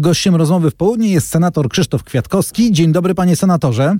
Gościem rozmowy w południe jest senator Krzysztof Kwiatkowski. Dzień dobry, panie senatorze.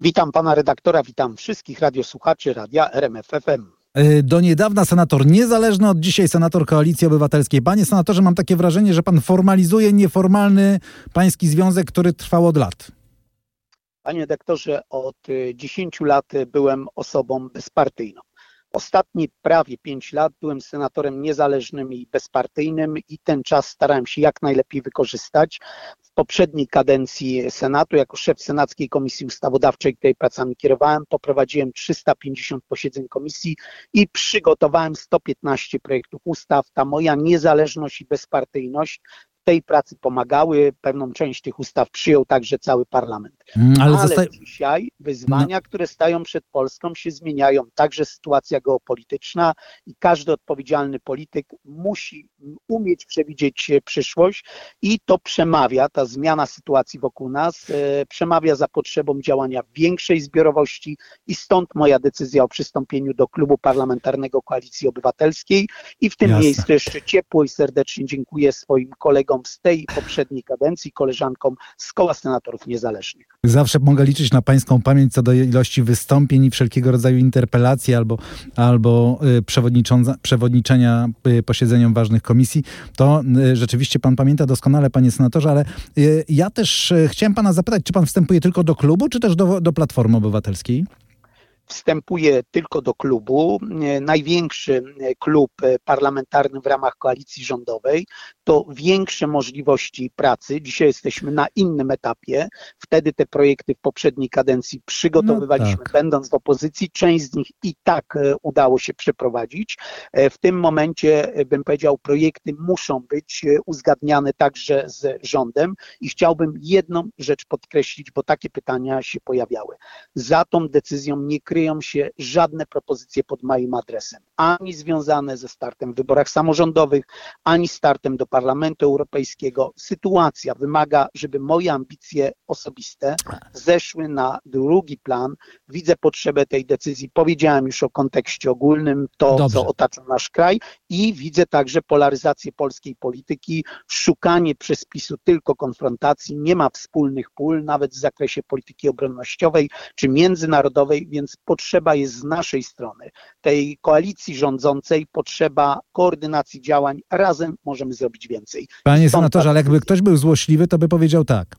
Witam pana redaktora, witam wszystkich radiosłuchaczy radia RMF FM. Y, do niedawna senator niezależny, od dzisiaj senator Koalicji Obywatelskiej. Panie senatorze, mam takie wrażenie, że pan formalizuje nieformalny pański związek, który trwał od lat. Panie redaktorze, od 10 y, lat byłem osobą bezpartyjną. Ostatnie prawie pięć lat byłem senatorem niezależnym i bezpartyjnym i ten czas starałem się jak najlepiej wykorzystać. W poprzedniej kadencji Senatu, jako szef Senackiej Komisji Ustawodawczej, której pracami kierowałem, poprowadziłem 350 posiedzeń komisji i przygotowałem 115 projektów ustaw. Ta moja niezależność i bezpartyjność tej pracy pomagały. Pewną część tych ustaw przyjął także cały parlament. Mm, ale, Ale zosta... dzisiaj wyzwania, no. które stają przed Polską się zmieniają. Także sytuacja geopolityczna i każdy odpowiedzialny polityk musi umieć przewidzieć przyszłość i to przemawia, ta zmiana sytuacji wokół nas, e, przemawia za potrzebą działania większej zbiorowości i stąd moja decyzja o przystąpieniu do klubu parlamentarnego Koalicji Obywatelskiej i w tym Jasne. miejscu jeszcze ciepło i serdecznie dziękuję swoim kolegom z tej poprzedniej kadencji, koleżankom z Koła Senatorów Niezależnych. Zawsze mogę liczyć na pańską pamięć co do ilości wystąpień i wszelkiego rodzaju interpelacji albo, albo y, przewodniczenia y, posiedzeniom ważnych komisji. To y, rzeczywiście pan pamięta doskonale, panie senatorze, ale ja też chciałem pana zapytać, czy pan wstępuje tylko do klubu, czy też do, do Platformy Obywatelskiej? Wstępuje tylko do klubu. Największy klub parlamentarny w ramach koalicji rządowej to większe możliwości pracy. Dzisiaj jesteśmy na innym etapie. Wtedy te projekty w poprzedniej kadencji przygotowywaliśmy, no tak. będąc w opozycji. Część z nich i tak e, udało się przeprowadzić. E, w tym momencie, e, bym powiedział, projekty muszą być uzgadniane także z rządem i chciałbym jedną rzecz podkreślić, bo takie pytania się pojawiały. Za tą decyzją nie kryją się żadne propozycje pod moim adresem, ani związane ze startem w wyborach samorządowych, ani startem do Parlamentu Europejskiego. Sytuacja wymaga, żeby moje ambicje osobiste zeszły na drugi plan. Widzę potrzebę tej decyzji. Powiedziałem już o kontekście ogólnym, to Dobrze. co otacza nasz kraj i widzę także polaryzację polskiej polityki, szukanie przez PiSu tylko konfrontacji, nie ma wspólnych pól, nawet w zakresie polityki obronnościowej czy międzynarodowej, więc potrzeba jest z naszej strony, tej koalicji rządzącej, potrzeba koordynacji działań. Razem możemy zrobić więcej. Panie senatorze, ale jakby ktoś był złośliwy, to by powiedział tak.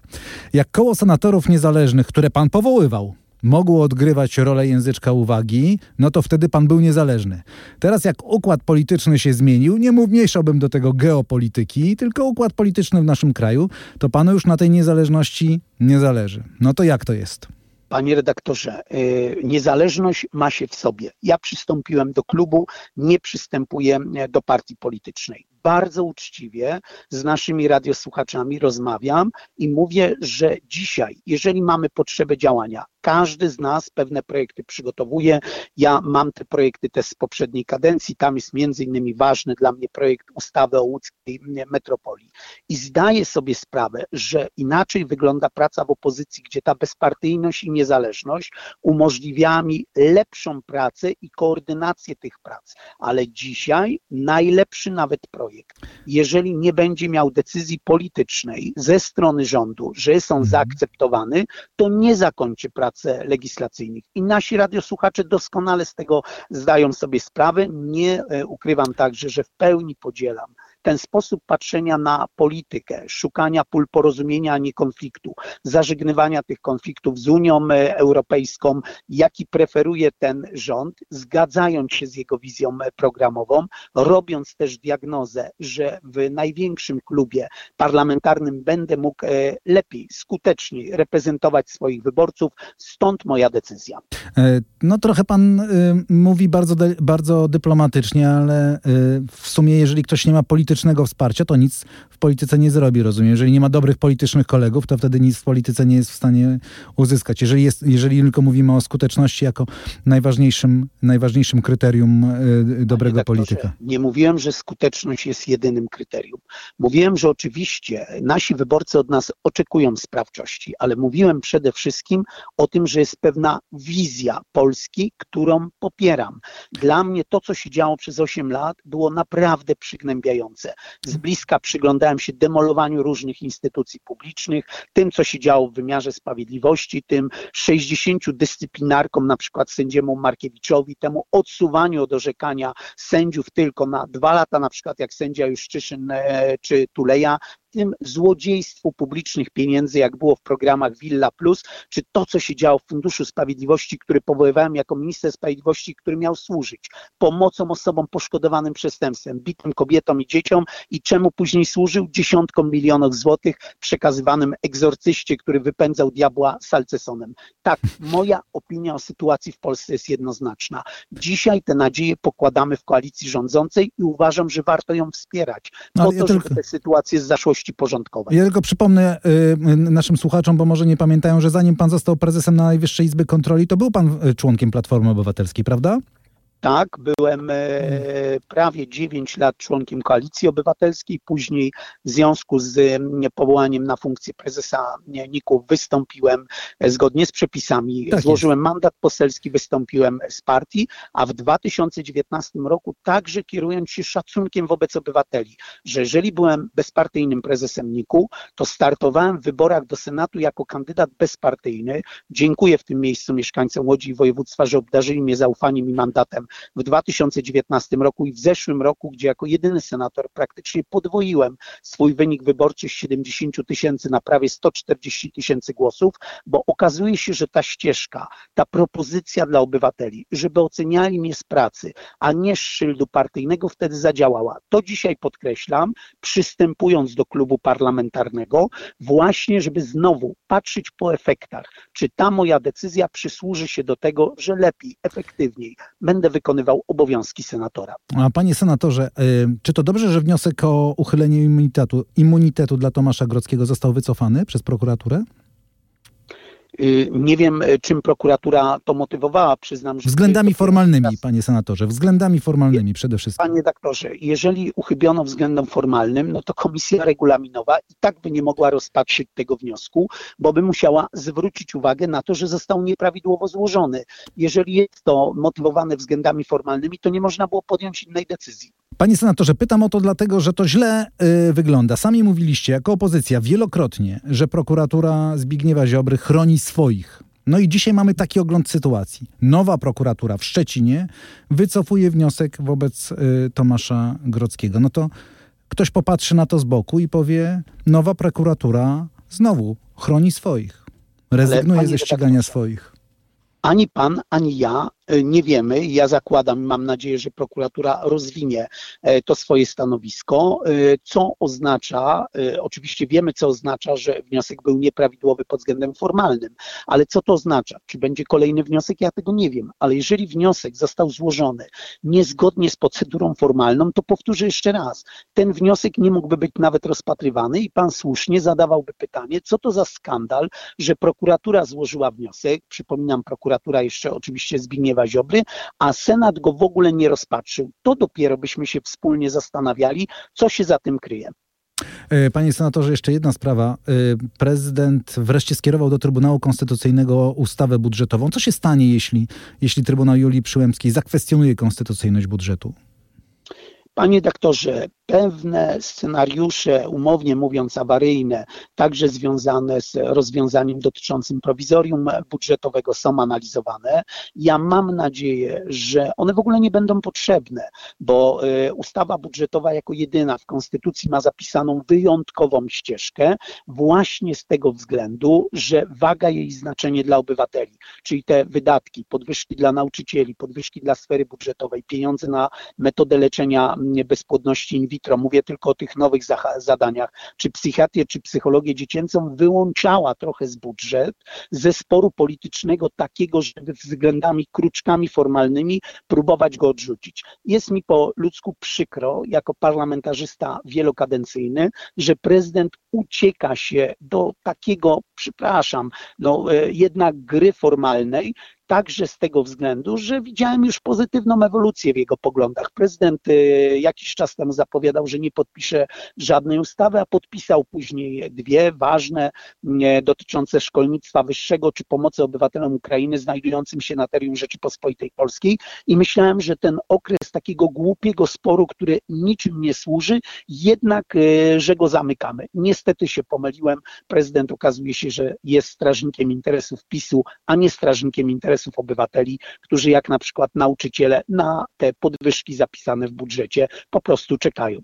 Jak koło senatorów niezależnych, które pan powoływał, mogło odgrywać rolę języczka uwagi, no to wtedy pan był niezależny. Teraz jak układ polityczny się zmienił, nie mniejszałbym do tego geopolityki, tylko układ polityczny w naszym kraju, to panu już na tej niezależności nie zależy. No to jak to jest? Panie redaktorze, y, niezależność ma się w sobie. Ja przystąpiłem do klubu, nie przystępuję do partii politycznej bardzo uczciwie z naszymi radiosłuchaczami rozmawiam i mówię, że dzisiaj, jeżeli mamy potrzebę działania, każdy z nas pewne projekty przygotowuje. Ja mam te projekty też z poprzedniej kadencji. Tam jest między innymi ważny dla mnie projekt ustawy o łódzkiej metropolii. I zdaję sobie sprawę, że inaczej wygląda praca w opozycji, gdzie ta bezpartyjność i niezależność umożliwia mi lepszą pracę i koordynację tych prac. Ale dzisiaj najlepszy nawet projekt jeżeli nie będzie miał decyzji politycznej ze strony rządu, że jest on mhm. zaakceptowany, to nie zakończy prac legislacyjnych. I nasi radiosłuchacze doskonale z tego zdają sobie sprawę. Nie e, ukrywam także, że w pełni podzielam ten sposób patrzenia na politykę, szukania pól porozumienia, a nie konfliktu, zażegnywania tych konfliktów z Unią Europejską, jaki preferuje ten rząd, zgadzając się z jego wizją programową, robiąc też diagnozę, że w największym klubie parlamentarnym będę mógł e, lepiej, skuteczniej reprezentować swoich wyborców, stąd moja decyzja. E, no trochę pan y, mówi bardzo, bardzo dyplomatycznie, ale y, w sumie jeżeli ktoś nie ma politycznej politycznego wsparcia, to nic w polityce nie zrobi, rozumiem. Jeżeli nie ma dobrych politycznych kolegów, to wtedy nic w polityce nie jest w stanie uzyskać. Jeżeli, jest, jeżeli tylko mówimy o skuteczności jako najważniejszym, najważniejszym kryterium y, dobrego polityka. Nie mówiłem, że skuteczność jest jedynym kryterium. Mówiłem, że oczywiście nasi wyborcy od nas oczekują sprawczości, ale mówiłem przede wszystkim o tym, że jest pewna wizja Polski, którą popieram. Dla mnie to, co się działo przez 8 lat, było naprawdę przygnębiające Polsce. Z bliska przyglądałem się demolowaniu różnych instytucji publicznych, tym, co się działo w wymiarze sprawiedliwości, tym 60 dyscyplinarkom, na przykład sędziemu Markiewiczowi, temu odsuwaniu od orzekania sędziów tylko na dwa lata, na przykład jak sędzia Juszczyszyn e, czy Tuleja, tym złodziejstwu publicznych pieniędzy, jak było w programach Villa Plus, czy to, co się działo w Funduszu Sprawiedliwości, który powoływałem jako minister sprawiedliwości, który miał służyć pomocą osobom poszkodowanym przestępstwem, bitym kobietom i dzieciom i czemu później służył dziesiątkom milionów złotych przekazywanym egzorcyście, który wypędzał diabła salcesonem. Tak, moja opinia o sytuacji w Polsce jest jednoznaczna. Dzisiaj te nadzieje pokładamy w koalicji rządzącej i uważam, że warto ją wspierać, po no, to, ja żeby tylko... te sytuacje z zaszłości porządkowej. Ja tylko przypomnę y, naszym słuchaczom, bo może nie pamiętają, że zanim pan został prezesem Najwyższej Izby Kontroli, to był pan y, członkiem Platformy Obywatelskiej, prawda? Tak, byłem e, prawie 9 lat członkiem Koalicji Obywatelskiej, później w związku z powołaniem na funkcję prezesa NIK-u wystąpiłem e, zgodnie z przepisami, tak złożyłem jest. mandat poselski, wystąpiłem z partii, a w 2019 roku także kierując się szacunkiem wobec obywateli, że jeżeli byłem bezpartyjnym prezesem NIK-u, to startowałem w wyborach do Senatu jako kandydat bezpartyjny. Dziękuję w tym miejscu mieszkańcom Łodzi i województwa, że obdarzyli mnie zaufaniem i mandatem w 2019 roku i w zeszłym roku, gdzie jako jedyny senator praktycznie podwoiłem swój wynik wyborczy z 70 tysięcy na prawie 140 tysięcy głosów, bo okazuje się, że ta ścieżka, ta propozycja dla obywateli, żeby oceniali mnie z pracy, a nie z szyldu partyjnego, wtedy zadziałała. To dzisiaj podkreślam, przystępując do klubu parlamentarnego, właśnie, żeby znowu patrzeć po efektach, czy ta moja decyzja przysłuży się do tego, że lepiej, efektywniej będę wykonywał obowiązki senatora. A panie senatorze, y, czy to dobrze, że wniosek o uchylenie immunitetu, immunitetu dla Tomasza Grodzkiego został wycofany przez prokuraturę? Y, nie wiem, y, czym prokuratura to motywowała, przyznam, że... Względami formalnymi, panie senatorze, względami formalnymi przede wszystkim. Panie doktorze, jeżeli uchybiono względem formalnym, no to komisja regulaminowa i tak by nie mogła rozpatrzyć tego wniosku, bo by musiała zwrócić uwagę na to, że został nieprawidłowo złożony. Jeżeli jest to motywowane względami formalnymi, to nie można było podjąć innej decyzji. Panie senatorze, pytam o to dlatego, że to źle y, wygląda. Sami mówiliście jako opozycja wielokrotnie, że prokuratura Zbigniewa Ziobry chroni swoich. No i dzisiaj mamy taki ogląd sytuacji. Nowa prokuratura w Szczecinie wycofuje wniosek wobec y, Tomasza Grodzkiego. No to ktoś popatrzy na to z boku i powie: Nowa prokuratura znowu chroni swoich, rezygnuje ze ścigania swoich. Ani pan, ani ja nie wiemy. Ja zakładam, mam nadzieję, że prokuratura rozwinie e, to swoje stanowisko, e, co oznacza, oczywiście wiemy, co oznacza, że wniosek był nieprawidłowy pod względem formalnym, ale co to oznacza? Czy będzie kolejny wniosek? Ja tego nie wiem, ale jeżeli wniosek został złożony niezgodnie z procedurą formalną, to powtórzę jeszcze raz, ten wniosek nie mógłby być nawet rozpatrywany i pan słusznie zadawałby pytanie, co to za skandal, że prokuratura złożyła wniosek, przypominam, prokuratura jeszcze oczywiście Zbigniewa Zbigniewa Ziobry, a Senat go w ogóle nie rozpatrzył. To dopiero byśmy się wspólnie zastanawiali, co się za tym kryje. E, panie senatorze, jeszcze jedna sprawa. E, prezydent wreszcie skierował do Trybunału Konstytucyjnego ustawę budżetową. Co się stanie, jeśli, jeśli Trybunał Julii Przyłębskiej zakwestionuje konstytucyjność budżetu? Panie doktorze, pewne scenariusze, umownie mówiąc awaryjne, także związane z rozwiązaniem dotyczącym prowizorium budżetowego są analizowane. Ja mam nadzieję, że one w ogóle nie będą potrzebne, bo y, ustawa budżetowa jako jedyna w Konstytucji ma zapisaną wyjątkową ścieżkę właśnie z tego względu, że waga jej znaczenie dla obywateli, czyli te wydatki, podwyżki dla nauczycieli, podwyżki dla sfery budżetowej, pieniądze na metodę leczenia mm, bezpłodności in vitro, mówię tylko o tych nowych zadaniach, czy psychiatrię, czy psychologię dziecięcą wyłączała trochę z budżet ze sporu politycznego takiego, żeby względami kruczkami formalnymi próbować go odrzucić. Jest mi po ludzku przykro, jako parlamentarzysta wielokadencyjny, że prezydent ucieka się do takiego, przepraszam, no, e, jednak gry formalnej, także z tego względu, że widziałem już pozytywną ewolucję w jego poglądach. Prezydent y, jakiś czas temu zapowiadał, że nie podpisze żadnej ustawy, a podpisał później dwie ważne dotyczące szkolnictwa wyższego czy pomocy obywatelom Ukrainy znajdującym się na terytorium Rzeczypospolitej Polskiej i myślałem, że ten okres takiego głupiego sporu, który niczym nie służy, jednak, y, że go zamykamy. Niestety się pomyliłem. Prezydent okazuje się, że jest strażnikiem interesów PiSu, a nie strażnikiem interesów obywateli, którzy jak na przykład nauczyciele na te podwyżki zapisane w budżecie po prostu czekają.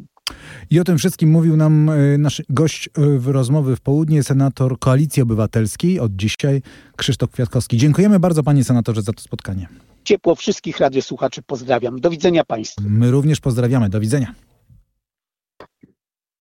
I o tym wszystkim mówił nam e, nasz gość e, w rozmowy w południe, senator Koalicji Obywatelskiej od dzisiaj, Krzysztof Kwiatkowski. Dziękujemy bardzo panie senatorze za to spotkanie. Ciepło wszystkich radiosłuchaczy pozdrawiam. Do widzenia państwu. My również pozdrawiamy. Do widzenia.